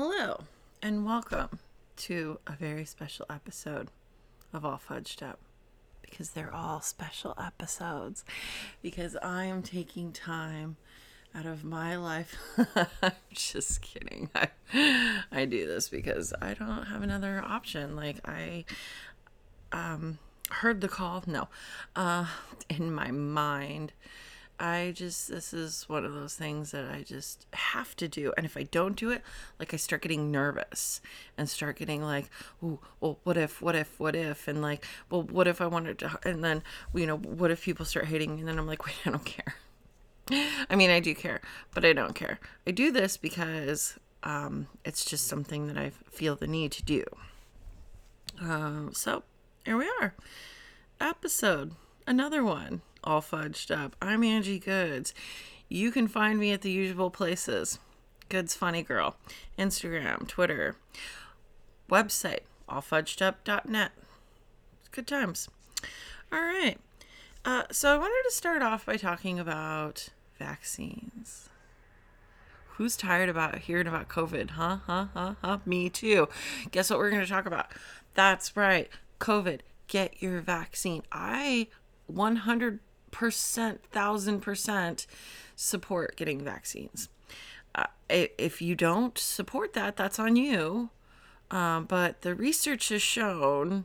Hello, and welcome to a very special episode of All Fudged Up. Because they're all special episodes. Because I am taking time out of my life. I'm just kidding. I, I do this because I don't have another option. Like, I um, heard the call. No. Uh, in my mind I just this is one of those things that I just have to do. And if I don't do it, like I start getting nervous and start getting like, oh, well, what if, what if, what if, and like, well, what if I wanted to, and then you know, what if people start hating me? And then I'm like, wait, I don't care. I mean, I do care, but I don't care. I do this because um, it's just something that I feel the need to do. Um, so here we are, episode another one all fudged up. I'm Angie Goods. You can find me at the usual places Goods Funny Girl, Instagram, Twitter, website, allfudgedup.net. Good times. All right. Uh, so I wanted to start off by talking about vaccines. Who's tired about hearing about COVID? Huh? Huh? Huh? Huh? Me too. Guess what we're going to talk about? That's right. COVID. Get your vaccine. I 100 percent, thousand percent support getting vaccines. Uh, if you don't support that, that's on you. Um, but the research has shown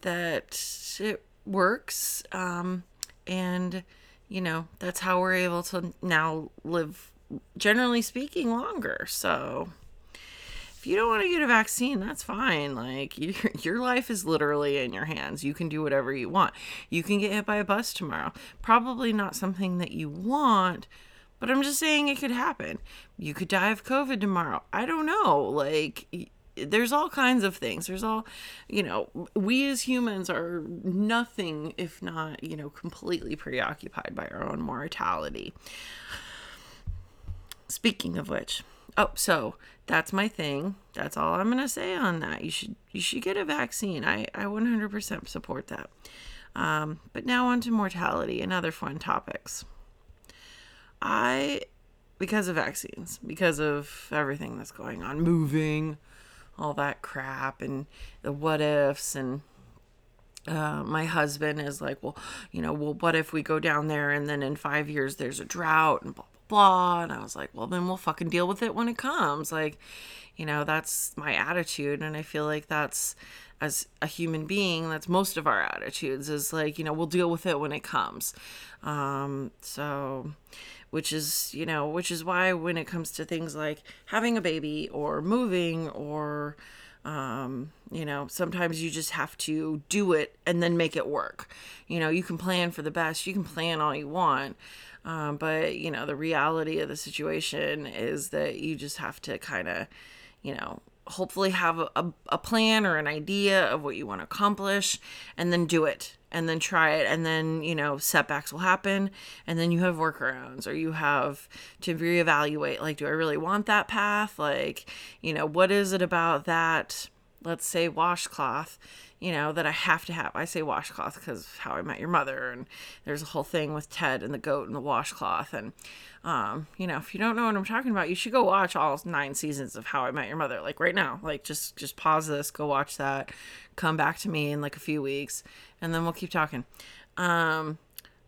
that it works. Um, and, you know, that's how we're able to now live, generally speaking, longer. So you don't want to get a vaccine, that's fine. Like your your life is literally in your hands. You can do whatever you want. You can get hit by a bus tomorrow. Probably not something that you want, but I'm just saying it could happen. You could die of COVID tomorrow. I don't know. Like there's all kinds of things. There's all, you know, we as humans are nothing if not, you know, completely preoccupied by our own mortality. Speaking of which, oh, so that's my thing. That's all I'm gonna say on that. You should you should get a vaccine. I I 100% support that. Um, but now on to mortality and other fun topics. I because of vaccines, because of everything that's going on, moving, all that crap, and the what ifs, and uh, my husband is like, well, you know, well, what if we go down there and then in five years there's a drought and blah blah. And I was like, well, then we'll fucking deal with it when it comes. Like, you know, that's my attitude. And I feel like that's, as a human being, that's most of our attitudes is like, you know, we'll deal with it when it comes. Um, so, which is, you know, which is why when it comes to things like having a baby or moving or, um, you know, sometimes you just have to do it and then make it work. You know, you can plan for the best, you can plan all you want, um, but, you know, the reality of the situation is that you just have to kind of, you know, hopefully have a, a plan or an idea of what you want to accomplish and then do it and then try it and then you know setbacks will happen and then you have workarounds or you have to reevaluate like do i really want that path? Like you know what is it about that let's say washcloth you know, that I have to have. I say washcloth because how I met your mother, and there's a whole thing with Ted and the goat and the washcloth. And, um, you know, if you don't know what I'm talking about, you should go watch all nine seasons of How I Met Your Mother, like right now. Like, just just pause this, go watch that, come back to me in like a few weeks, and then we'll keep talking. Um,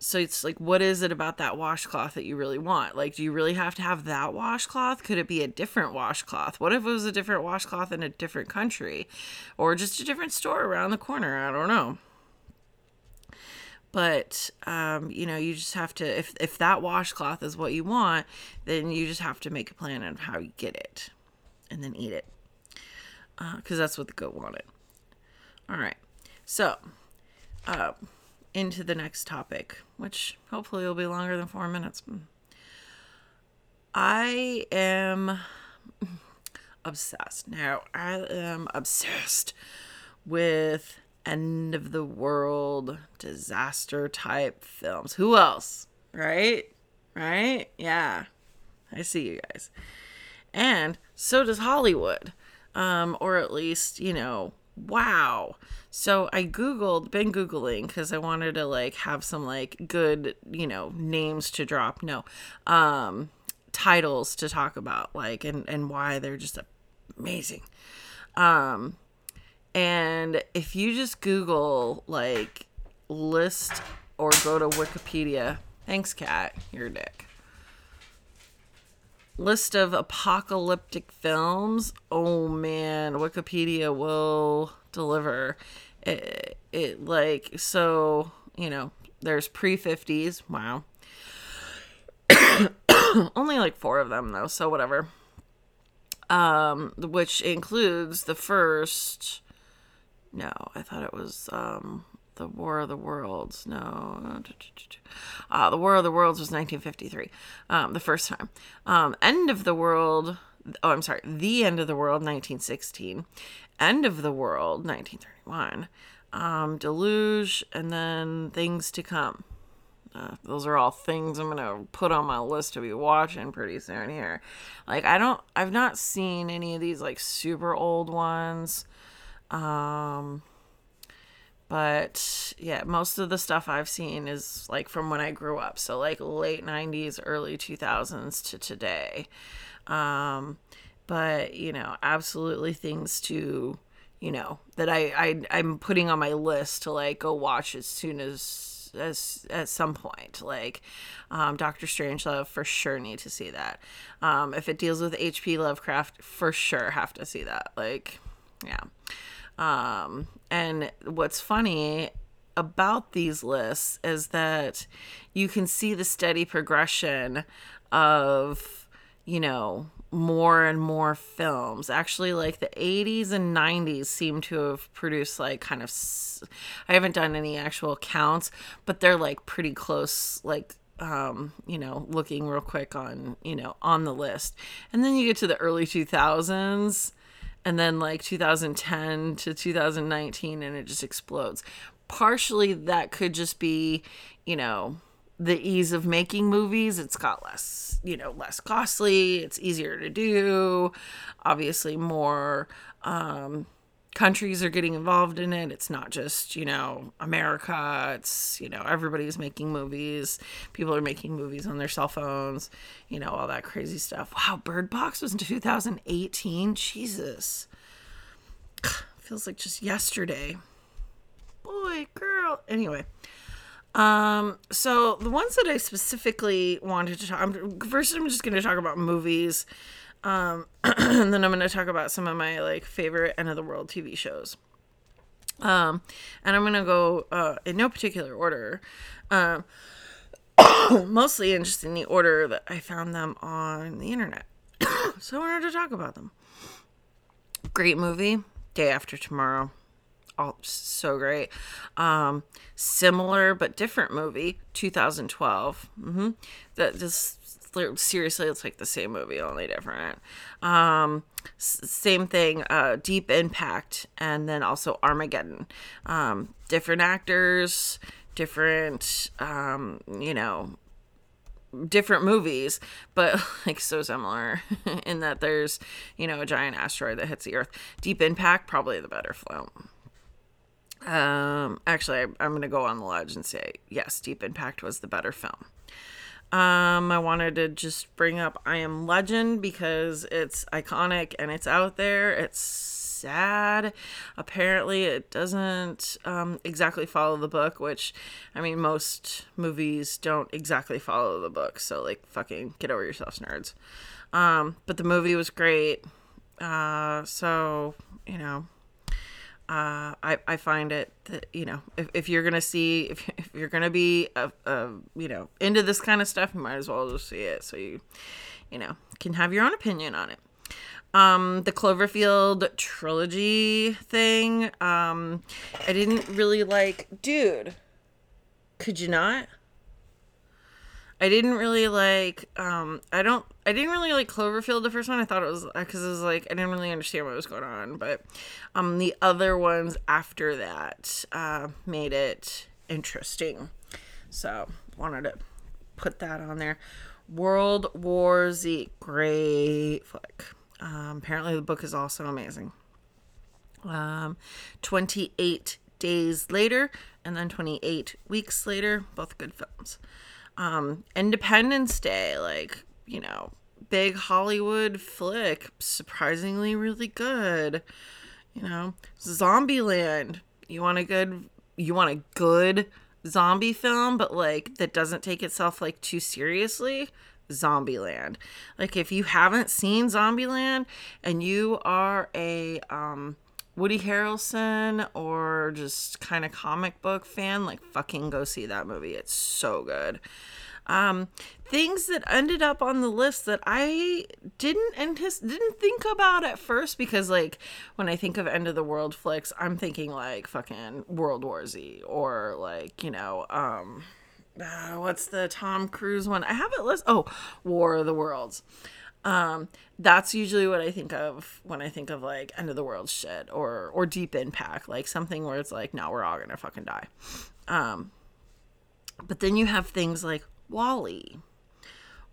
so it's like, what is it about that washcloth that you really want? Like, do you really have to have that washcloth? Could it be a different washcloth? What if it was a different washcloth in a different country or just a different store around the corner? I don't know. But, um, you know, you just have to, if, if that washcloth is what you want, then you just have to make a plan on how you get it and then eat it. Because uh, that's what the goat wanted. All right. So, uh, into the next topic, which hopefully will be longer than four minutes. I am obsessed. Now, I am obsessed with end of the world disaster type films. Who else? Right? Right? Yeah. I see you guys. And so does Hollywood. Um, or at least, you know, wow. So I Googled, been Googling because I wanted to like have some like good, you know, names to drop. No, um, titles to talk about, like, and, and why they're just amazing. Um, and if you just Google like list or go to Wikipedia, thanks, cat, you're a dick. List of apocalyptic films. Oh man, Wikipedia will deliver. It, it like so you know. There's pre fifties. Wow. Only like four of them though, so whatever. Um, which includes the first. No, I thought it was um the War of the Worlds. No, uh, the War of the Worlds was 1953, um, the first time. Um, End of the World. Oh, I'm sorry. The End of the World, 1916. End of the World, 1931. Um, Deluge, and then Things to Come. Uh, those are all things I'm gonna put on my list to be watching pretty soon here. Like I don't, I've not seen any of these like super old ones. Um, but yeah, most of the stuff I've seen is like from when I grew up. So like late 90s, early 2000s to today. Um, but you know, absolutely things to, you know, that I, I I'm putting on my list to like go watch as soon as as at some point. Like um, Doctor Strangelove, for sure need to see that. Um, if it deals with H.P. Lovecraft, for sure have to see that. Like, yeah. Um, and what's funny about these lists is that you can see the steady progression of, you know, more and more films. Actually, like the 80s and 90s seem to have produced like kind of I haven't done any actual counts, but they're like pretty close like um, you know, looking real quick on, you know, on the list. And then you get to the early 2000s and then like 2010 to 2019 and it just explodes. Partially that could just be, you know, the ease of making movies. It's got less, you know, less costly. It's easier to do. Obviously, more um, countries are getting involved in it. It's not just, you know, America. It's, you know, everybody's making movies. People are making movies on their cell phones, you know, all that crazy stuff. Wow, Bird Box was in 2018. Jesus. Feels like just yesterday. Boy, girl. Anyway. Um, so the ones that I specifically wanted to talk I'm, first I'm just going to talk about movies. Um, and then I'm going to talk about some of my like favorite end of the world TV shows. Um, and I'm going to go uh, in no particular order. Um, mostly in just in the order that I found them on the internet. so I wanted to talk about them. Great movie, Day After Tomorrow all so great. Um, similar but different movie, 2012. Mm-hmm. That just seriously, it's like the same movie, only different. Um, same thing, uh, Deep Impact, and then also Armageddon. Um, different actors, different, um, you know, different movies, but like so similar in that there's, you know, a giant asteroid that hits the Earth. Deep Impact, probably the better film. Um, actually, I, I'm going to go on the ledge and say yes, Deep Impact was the better film. Um, I wanted to just bring up I Am Legend because it's iconic and it's out there. It's sad. Apparently, it doesn't um, exactly follow the book, which, I mean, most movies don't exactly follow the book. So, like, fucking get over yourselves, nerds. Um, but the movie was great. Uh, so, you know, uh, I, I find it that you know if, if you're gonna see if, if you're gonna be a, a, you know into this kind of stuff you might as well just see it so you you know can have your own opinion on it. Um the cloverfield trilogy thing um i didn't really like. Dude could you not I didn't really like. Um, I don't. I didn't really like Cloverfield the first one. I thought it was because it was like I didn't really understand what was going on. But um, the other ones after that uh, made it interesting. So wanted to put that on there. World War Z, great flick. Um, apparently the book is also amazing. Um, 28 days later and then 28 weeks later, both good films um, Independence Day, like, you know, big Hollywood flick, surprisingly really good. You know, Zombieland. You want a good you want a good zombie film but like that doesn't take itself like too seriously? Zombieland. Like if you haven't seen Zombieland and you are a um Woody Harrelson or just kind of comic book fan, like fucking go see that movie. It's so good. Um, things that ended up on the list that I didn't anticipate, didn't think about at first because like when I think of end of the world flicks, I'm thinking like fucking World War Z or like you know um, uh, what's the Tom Cruise one? I have it list. Oh, War of the Worlds. Um, that's usually what I think of when I think of like end of the world shit or or deep impact, like something where it's like, no, we're all gonna fucking die. Um, but then you have things like WALL-E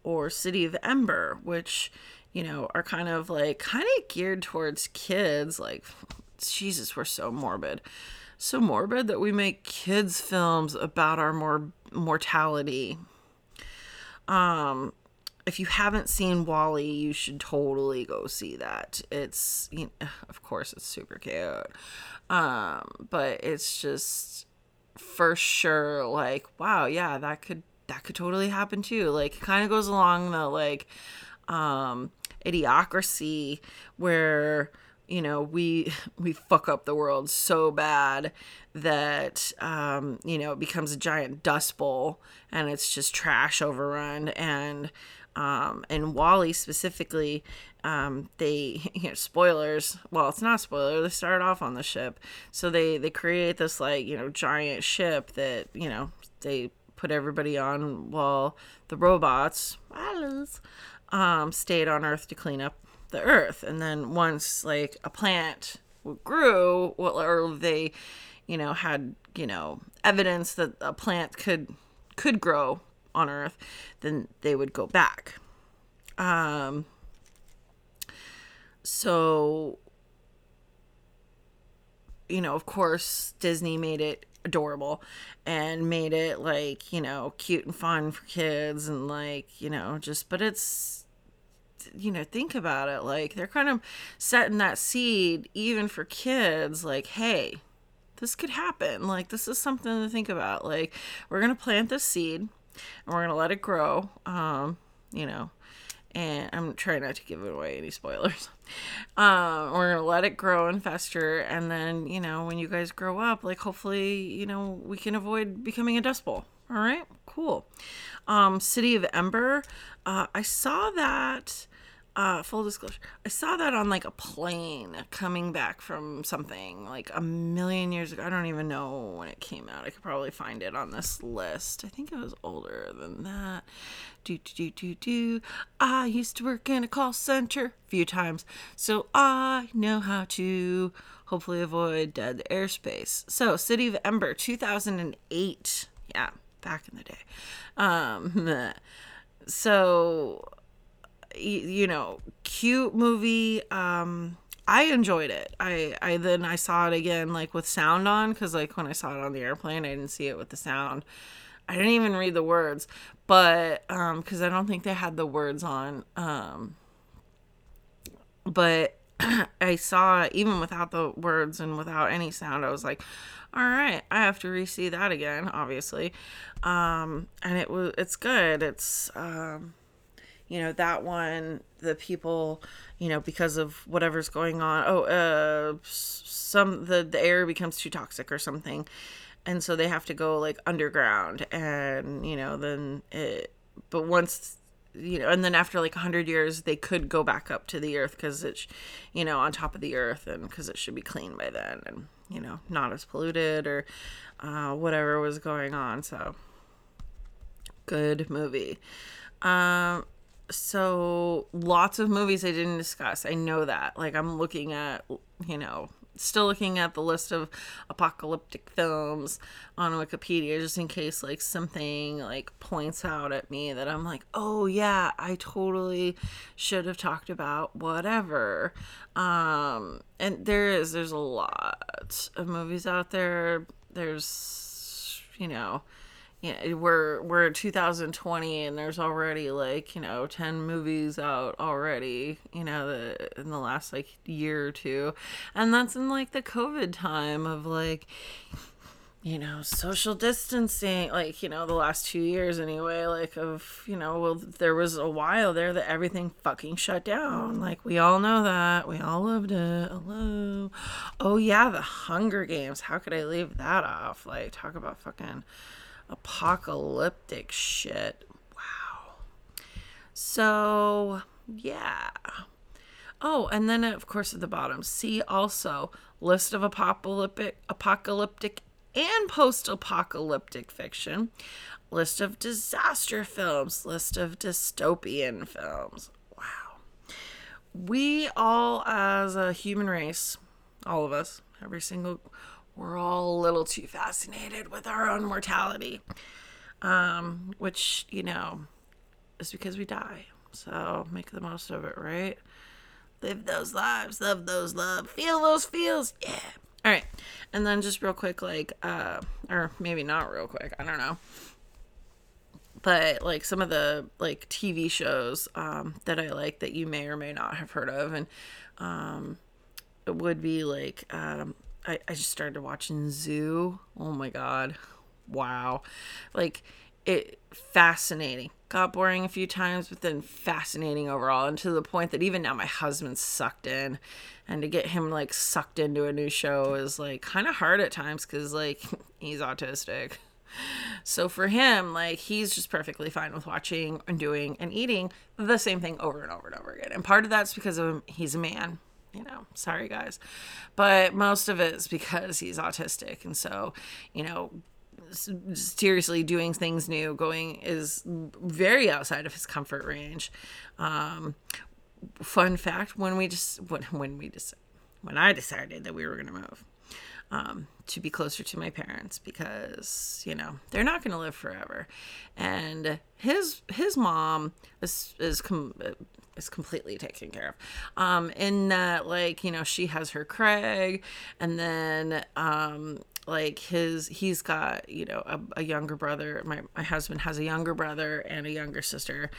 or City of Ember, which you know are kind of like kind of geared towards kids. Like, Jesus, we're so morbid, so morbid that we make kids films about our more mortality. Um, if you haven't seen WALL-E, you should totally go see that. It's, you know, of course, it's super cute, um, but it's just for sure like, wow, yeah, that could that could totally happen too. Like, it kind of goes along the like um, idiocracy where you know we we fuck up the world so bad that um, you know it becomes a giant dust bowl and it's just trash overrun and um, and WALL-E specifically, um, they you know spoilers. Well, it's not spoiler. They start off on the ship, so they they create this like you know giant ship that you know they put everybody on while the robots um, stayed on Earth to clean up the Earth. And then once like a plant grew, well, or they you know had you know evidence that a plant could could grow on Earth, then they would go back. Um, so, you know, of course, Disney made it adorable and made it like, you know, cute and fun for kids and like, you know, just, but it's, you know, think about it. Like, they're kind of setting that seed even for kids, like, hey, this could happen. Like, this is something to think about. Like, we're going to plant this seed and we're gonna let it grow. Um, you know, and I'm trying not to give away any spoilers. Um, we're gonna let it grow and fester, and then you know, when you guys grow up, like hopefully, you know, we can avoid becoming a dust bowl. All right, cool. Um, City of Ember. Uh, I saw that uh, full disclosure, I saw that on like a plane coming back from something like a million years ago. I don't even know when it came out. I could probably find it on this list. I think it was older than that. Do do do do do. I used to work in a call center a few times, so I know how to hopefully avoid dead airspace. So, City of Ember, 2008. Yeah, back in the day. Um, so you know, cute movie. Um, I enjoyed it. I I then I saw it again like with sound on because like when I saw it on the airplane, I didn't see it with the sound. I didn't even read the words, but um, because I don't think they had the words on. Um, but I saw even without the words and without any sound, I was like, all right, I have to re-see that again, obviously. Um, and it was it's good. It's um you know that one the people you know because of whatever's going on. Oh uh some the the air becomes too toxic or something. And so they have to go like underground and you know then it but once you know and then after like 100 years they could go back up to the earth because it's you know on top of the earth and because it should be clean by then and you know not as polluted or uh, whatever was going on. So good movie. Um so lots of movies I didn't discuss. I know that. Like I'm looking at, you know, still looking at the list of apocalyptic films on Wikipedia just in case like something like points out at me that I'm like, "Oh yeah, I totally should have talked about whatever." Um and there is there's a lot of movies out there. There's you know, yeah, we're we're 2020 and there's already like you know 10 movies out already you know the in the last like year or two. And that's in like the covid time of like you know social distancing like you know the last two years anyway like of you know well there was a while there that everything fucking shut down. Like we all know that. We all loved it. Hello. Oh yeah the hunger games. How could i leave that off? Like talk about fucking apocalyptic shit. Wow. So, yeah. Oh, and then of course at the bottom, see also list of apocalyptic apocalyptic and post-apocalyptic fiction, list of disaster films, list of dystopian films. Wow. We all as a human race, all of us, every single we're all a little too fascinated with our own mortality, um, which, you know, is because we die. So make the most of it, right? Live those lives, love those love, feel those feels. Yeah. All right. And then just real quick, like, uh, or maybe not real quick, I don't know. But like some of the like TV shows um, that I like that you may or may not have heard of, and um, it would be like um, I, I just started watching Zoo. Oh my god. Wow. Like it fascinating. Got boring a few times, but then fascinating overall. And to the point that even now my husband's sucked in. And to get him like sucked into a new show is like kind of hard at times because like he's autistic. So for him, like he's just perfectly fine with watching and doing and eating the same thing over and over and over again. And part of that's because of him, he's a man you know, sorry guys. But most of it is because he's autistic. And so, you know, seriously doing things new, going is very outside of his comfort range. Um, fun fact when we just, when, when we just, when I decided that we were going to move, um, to be closer to my parents because you know they're not going to live forever and his his mom is is com- is completely taken care of. Um, in that, like, you know, she has her Craig, and then, um, like his he's got you know a, a, younger brother my, my husband has a younger brother and a younger sister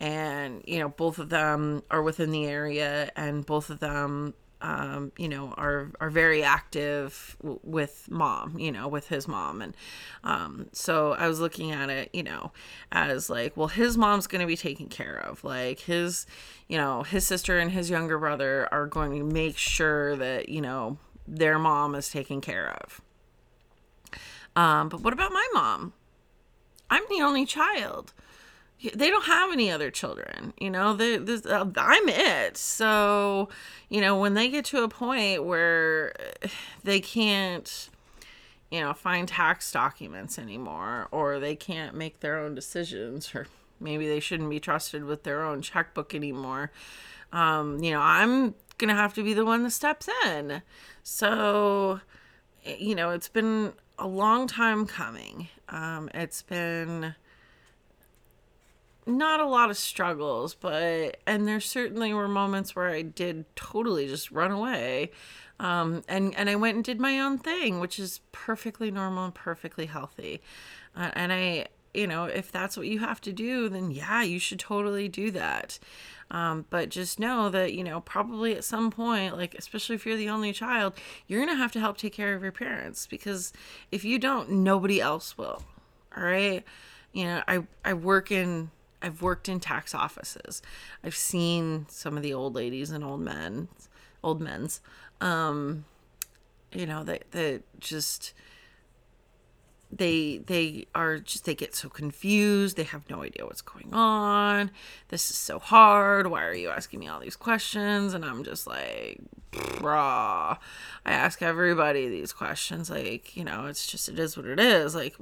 and you know both of them are within the area and both of them um, you know, are are very active w- with mom, you know, with his mom, and um, so I was looking at it, you know, as like, well, his mom's going to be taken care of, like his, you know, his sister and his younger brother are going to make sure that you know their mom is taken care of. Um, but what about my mom? I'm the only child they don't have any other children you know they, this, uh, i'm it. So you know when they get to a point where they can't you know find tax documents anymore or they can't make their own decisions or maybe they shouldn't be trusted with their own checkbook anymore um, you know i'm gonna have to be the one that steps in. So you know it's been a long time coming. Um, it's been not a lot of struggles, but and there certainly were moments where I did totally just run away. Um, and and I went and did my own thing, which is perfectly normal and perfectly healthy. Uh, and I, you know, if that's what you have to do, then yeah, you should totally do that. Um, but just know that you know probably at some point, like especially if you're the only child, you're gonna have to help take care of your parents because if you don't, nobody else will. All right. You know, I I work in I've worked in tax offices. I've seen some of the old ladies and old men, old men's, um, you know, that that just they they are just they get so confused. They have no idea what's going on. This is so hard. Why are you asking me all these questions? And i'm just like brah i ask everybody these questions like you know it's just it is what it is. Like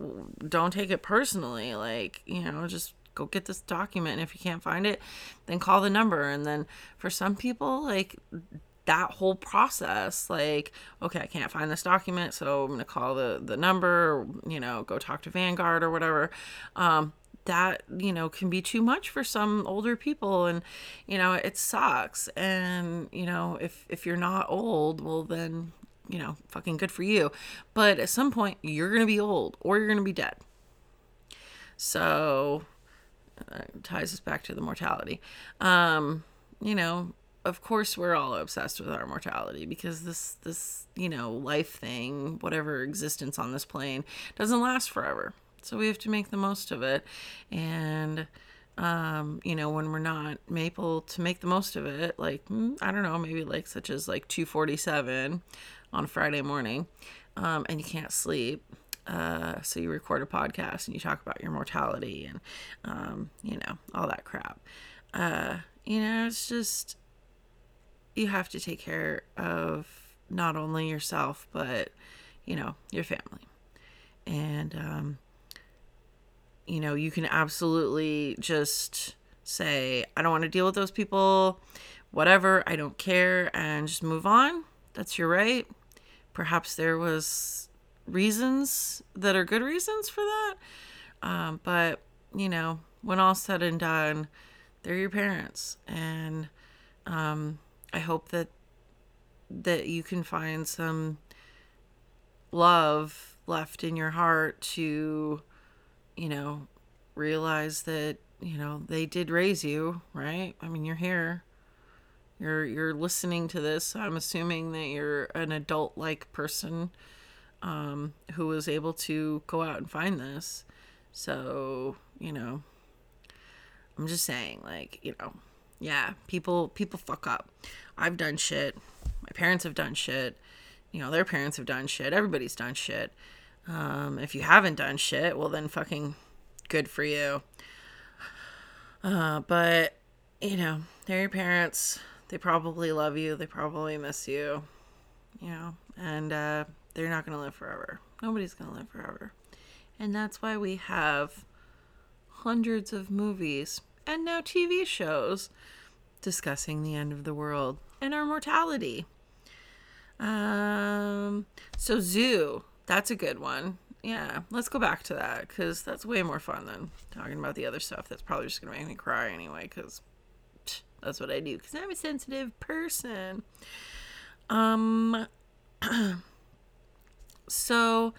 don't take it personally. Like you know just go get this document and if you can't find it then call the number. And then for some people like that whole process like okay i can't find this document so i'm to call the the number you know go talk to vanguard or whatever. Um, that you know can be too much for some older people. And you know it sucks. And you know if if you're not old well then you know fucking good for you. But at some point you're going to be old or you're going to be dead. So uh, ties us back to the mortality. Um, you know, of course we're all obsessed with our mortality because this this you know life thing whatever existence on this plane doesn't last forever so we have to make the most of it and um you know when we're not able to make the most of it like mm, i don't know maybe like such as like 247 on a friday morning um and you can't sleep uh, so you record a podcast and you talk about your mortality and um, you know all that crap. Uh, you know it's just you have to take care of not only yourself but you know your family. And um, you know you can absolutely just say i don't want to deal with those people whatever i don't care and just move on. That's your right. Perhaps there was reasons that are good reasons for that. Um, but you know when all's said and done they're your parents. And um, I hope that that you can find some love left in your heart to you know realize that you know they did raise you right? I mean you're here. You're you're listening to this. I'm assuming that you're an adult like person um, who was able to go out and find this. So you know i'm just saying like you know yeah people people fuck up. I've done shit. My parents have done shit. You know their parents have done shit. Everybody's done shit. Um, if you haven't done shit well then fucking good for you. Uh, but you know they're your parents. They probably love you. They probably miss you. You know and uh, they're not going to live forever nobody's going to live forever and that's why we have hundreds of movies and now TV shows discussing the end of the world and our mortality. Um, so zoo, that's a good one. Yeah, let's go back to that because that's way more fun than talking about the other stuff. That's probably just gonna make me cry anyway because that's what I do because I'm a sensitive person. Um, so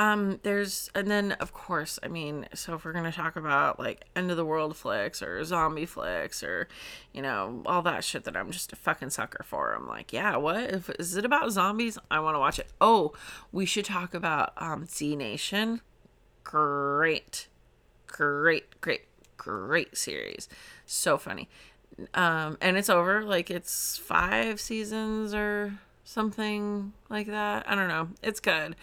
um, there's, and then of course, I mean, so if we're gonna talk about like end of the world flicks or zombie flicks or, you know, all that shit that I'm just a fucking sucker for, I'm like, yeah, what if is it about zombies? I want to watch it. Oh, we should talk about um Z Nation. Great, great, great, great series. So funny. Um, and it's over. Like it's five seasons or something like that. I don't know. It's good.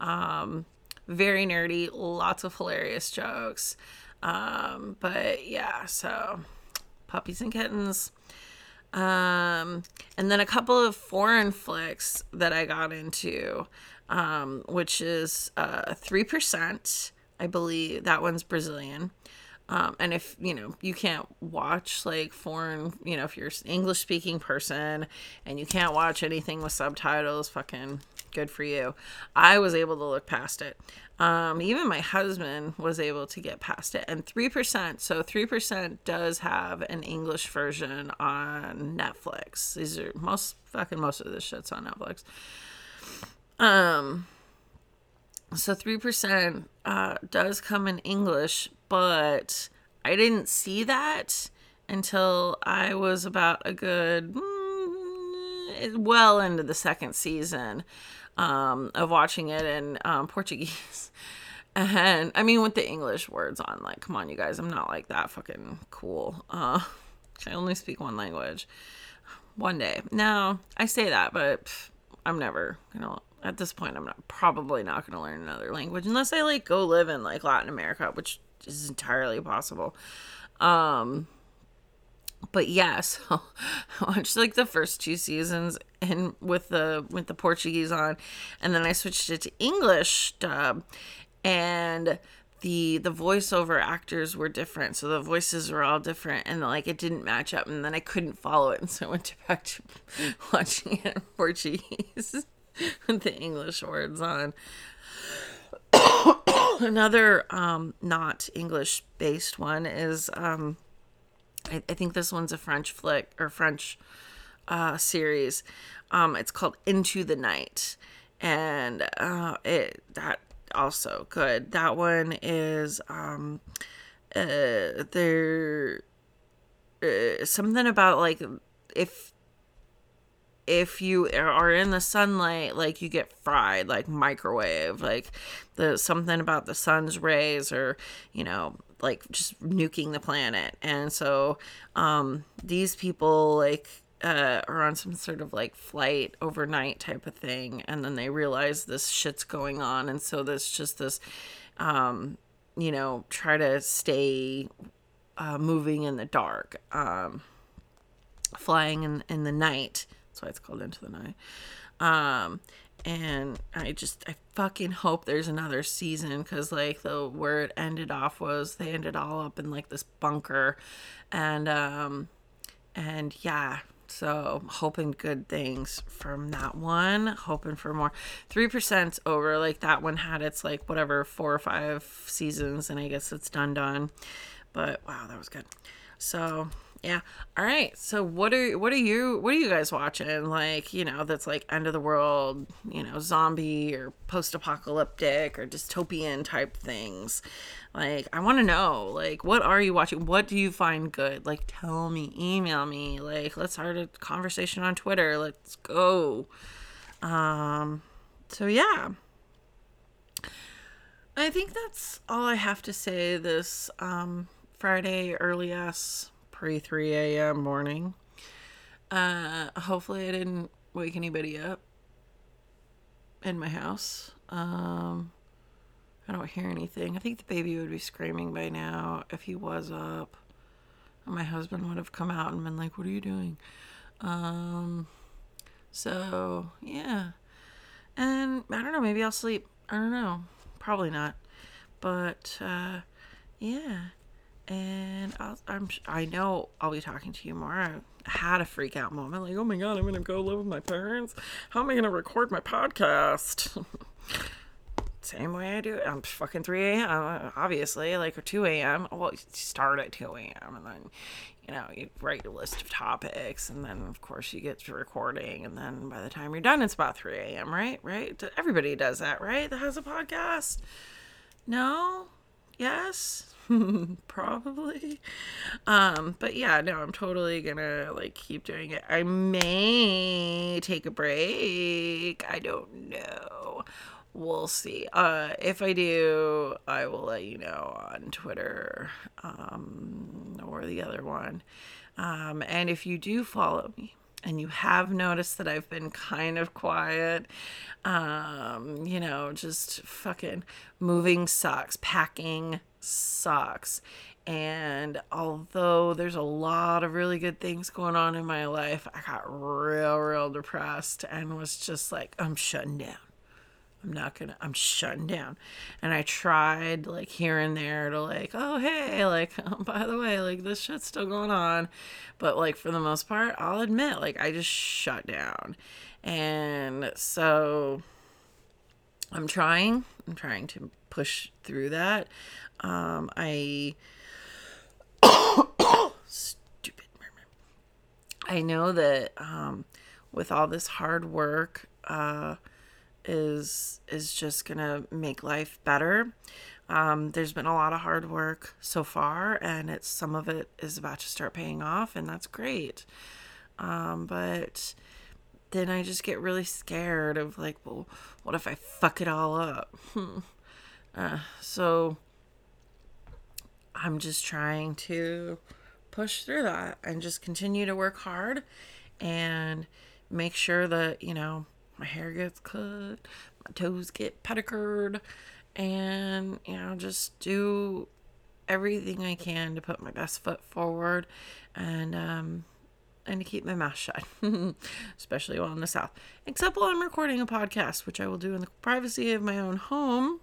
Um, very nerdy, lots of hilarious jokes. Um, but yeah, so puppies and kittens. Um, and then a couple of foreign flicks that I got into, um, which is uh, 3%. I believe that one's Brazilian. Um, and if you know you can't watch like foreign, you know, if you're an English speaking person and you can't watch anything with subtitles, fucking good for you. I was able to look past it. Um, even my husband was able to get past it. And 3%, so 3% does have an English version on Netflix. These are most fucking most of this shit's on Netflix. Um, so 3% uh, does come in English, but I didn't see that until I was about a good mm, well into the second season um, of watching it in um, Portuguese. And I mean, with the English words on, like, come on, you guys, I'm not like that fucking cool. Uh, I only speak one language. One day. Now, I say that, but pff, I'm never gonna at this point i'm not probably not going to learn another language unless i like go live in like latin america which is entirely possible. Um but yeah so i watched like the first two seasons and with the with the portuguese on and then i switched it to english dub and the the voiceover actors were different so the voices were all different and like it didn't match up and then i couldn't follow it and so i went back to watching it in portuguese with the english words on another um not english based one is um I, I, think this one's a french flick or french uh series um it's called into the night and uh it that also good. That one is um uh there uh, something about like if if you are in the sunlight like you get fried like microwave like the something about the sun's rays or you know like just nuking the planet and so um these people like uh, are on some sort of like flight overnight type of thing, and then they realize this shit's going on, and so there's just this, um, you know, try to stay uh, moving in the dark, um, flying in in the night. That's why it's called Into the Night. Um, and I just I fucking hope there's another season because like the where it ended off was they ended all up in like this bunker, and um, and yeah, so hoping good things from that one. Hoping for more. Three percent over. Like that one had its like whatever four or five seasons, and I guess it's done done. But wow, that was good. So yeah. All right. So what are what are you what are you guys watching? Like, you know, that's like end of the world, you know, zombie or post apocalyptic or dystopian type things. Like, I want to know, like, what are you watching? What do you find good? Like, tell me, email me. Like, let's start a conversation on Twitter. Let's go. Um, so yeah. I think that's all I have to say this um Friday early ass pre 3 a.m. morning. Uh, hopefully I didn't wake anybody up in my house. Um, I don't hear anything. I think the baby would be screaming by now if he was up. My husband would have come out and been like, "What are you doing?" Um, so yeah, and I don't know. Maybe I'll sleep. I don't know. Probably not. But uh, yeah, and I'll, I'm I know I'll be talking to you more. I had a freak out moment, like, oh my god, I'm gonna go live with my parents. How am I gonna record my podcast? same way I do it. I'm fucking 3 a.m. Uh, obviously, like or 2 a.m. Well, start at 2 a.m. and then, you know, you write a list of topics, and then of course you get to recording, and then by the time you're done, it's about 3 a.m. Right? Right? Everybody does that, right? That has a podcast. No? Yes? Probably. Um, but yeah, no, I'm totally gonna like keep doing it. I may take a break. I don't know we'll see. Uh, if I do, I will let you know on Twitter um, or the other one. Um, and if you do follow me and you have noticed that I've been kind of quiet, um, you know, just fucking moving sucks, packing sucks. And although there's a lot of really good things going on in my life, I got real, real depressed and was just like, I'm shutting down. I'm not gonna, I'm shutting down. And I tried like here and there to like, oh, hey, like, oh, by the way, like this shit's still going on. But like for the most part, I'll admit, like, I just shut down. And so I'm trying, I'm trying to push through that. Um, I, stupid I know that um, with all this hard work, uh, is is just gonna make life better. Um, there's been a lot of hard work so far, and it's some of it is about to start paying off, and that's great. Um, but then I just get really scared of like, well, what if I fuck it all up? uh, so I'm just trying to push through that and just continue to work hard and make sure that you know my hair gets cut, my toes get pedicured, and you know, just do everything I can to put my best foot forward and um and to keep my mouth shut, especially while in the South. Except while I'm recording a podcast, which I will do in the privacy of my own home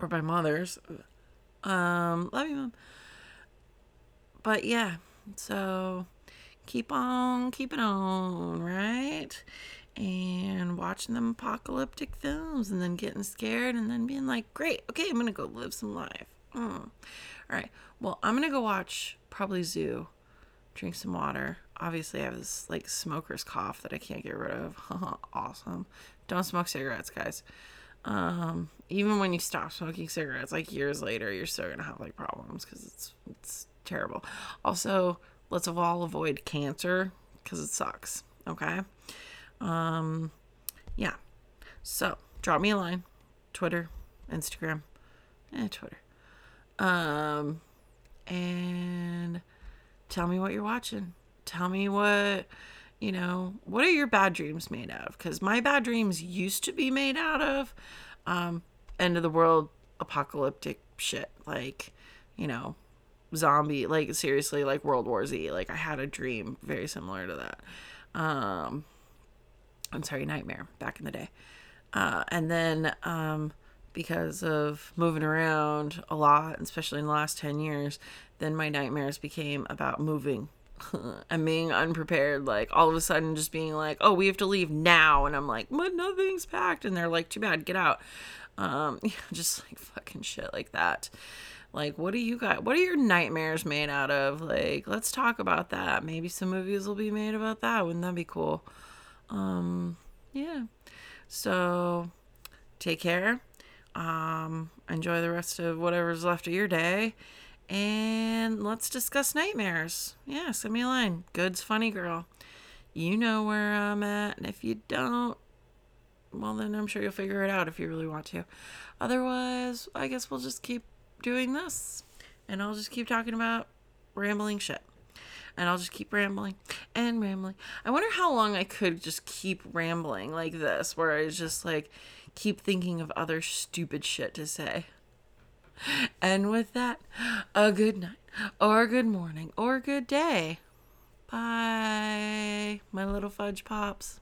or my mother's. Um, love you, mom. But yeah, so keep on keeping on, right? And watching them apocalyptic films and then getting scared and then being like, great, okay, I'm gonna go live some life. Mm. All right, well, I'm gonna go watch probably Zoo, drink some water. Obviously, I have this like smoker's cough that I can't get rid of. awesome. Don't smoke cigarettes, guys. Um, even when you stop smoking cigarettes, like years later, you're still gonna have like problems because it's it's terrible. Also, let's all avoid cancer because it sucks. Okay. Um, yeah. So drop me a line, Twitter, Instagram, eh, Twitter. Um, and tell me what you're watching. Tell me what, you know, what are your bad dreams made out of? Because my bad dreams used to be made out of um, end of the world apocalyptic shit. Like, you know, zombie, like seriously, like World War Z. Like, I had a dream very similar to that. Um, I'm sorry, nightmare back in the day. Uh, and then, um, because of moving around a lot, especially in the last 10 years, then my nightmares became about moving and being unprepared. Like all of a sudden, just being like, oh, we have to leave now. And I'm like, but nothing's packed. And they're like, too bad, get out. Um, just like fucking shit like that. Like, what do you got? What are your nightmares made out of? Like, let's talk about that. Maybe some movies will be made about that. Wouldn't that be cool? Um, yeah. So, take care. Um, enjoy the rest of whatever's left of your day. And let's discuss nightmares. Yeah, send me a line. Good's funny girl. You know where I'm at. And if you don't, well, then I'm sure you'll figure it out if you really want to. Otherwise, I guess we'll just keep doing this. And I'll just keep talking about rambling shit. And I'll just keep rambling and rambling. I wonder how long I could just keep rambling like this, where I just like keep thinking of other stupid shit to say. And with that, a good night, or a good morning, or a good day. Bye, my little fudge pops.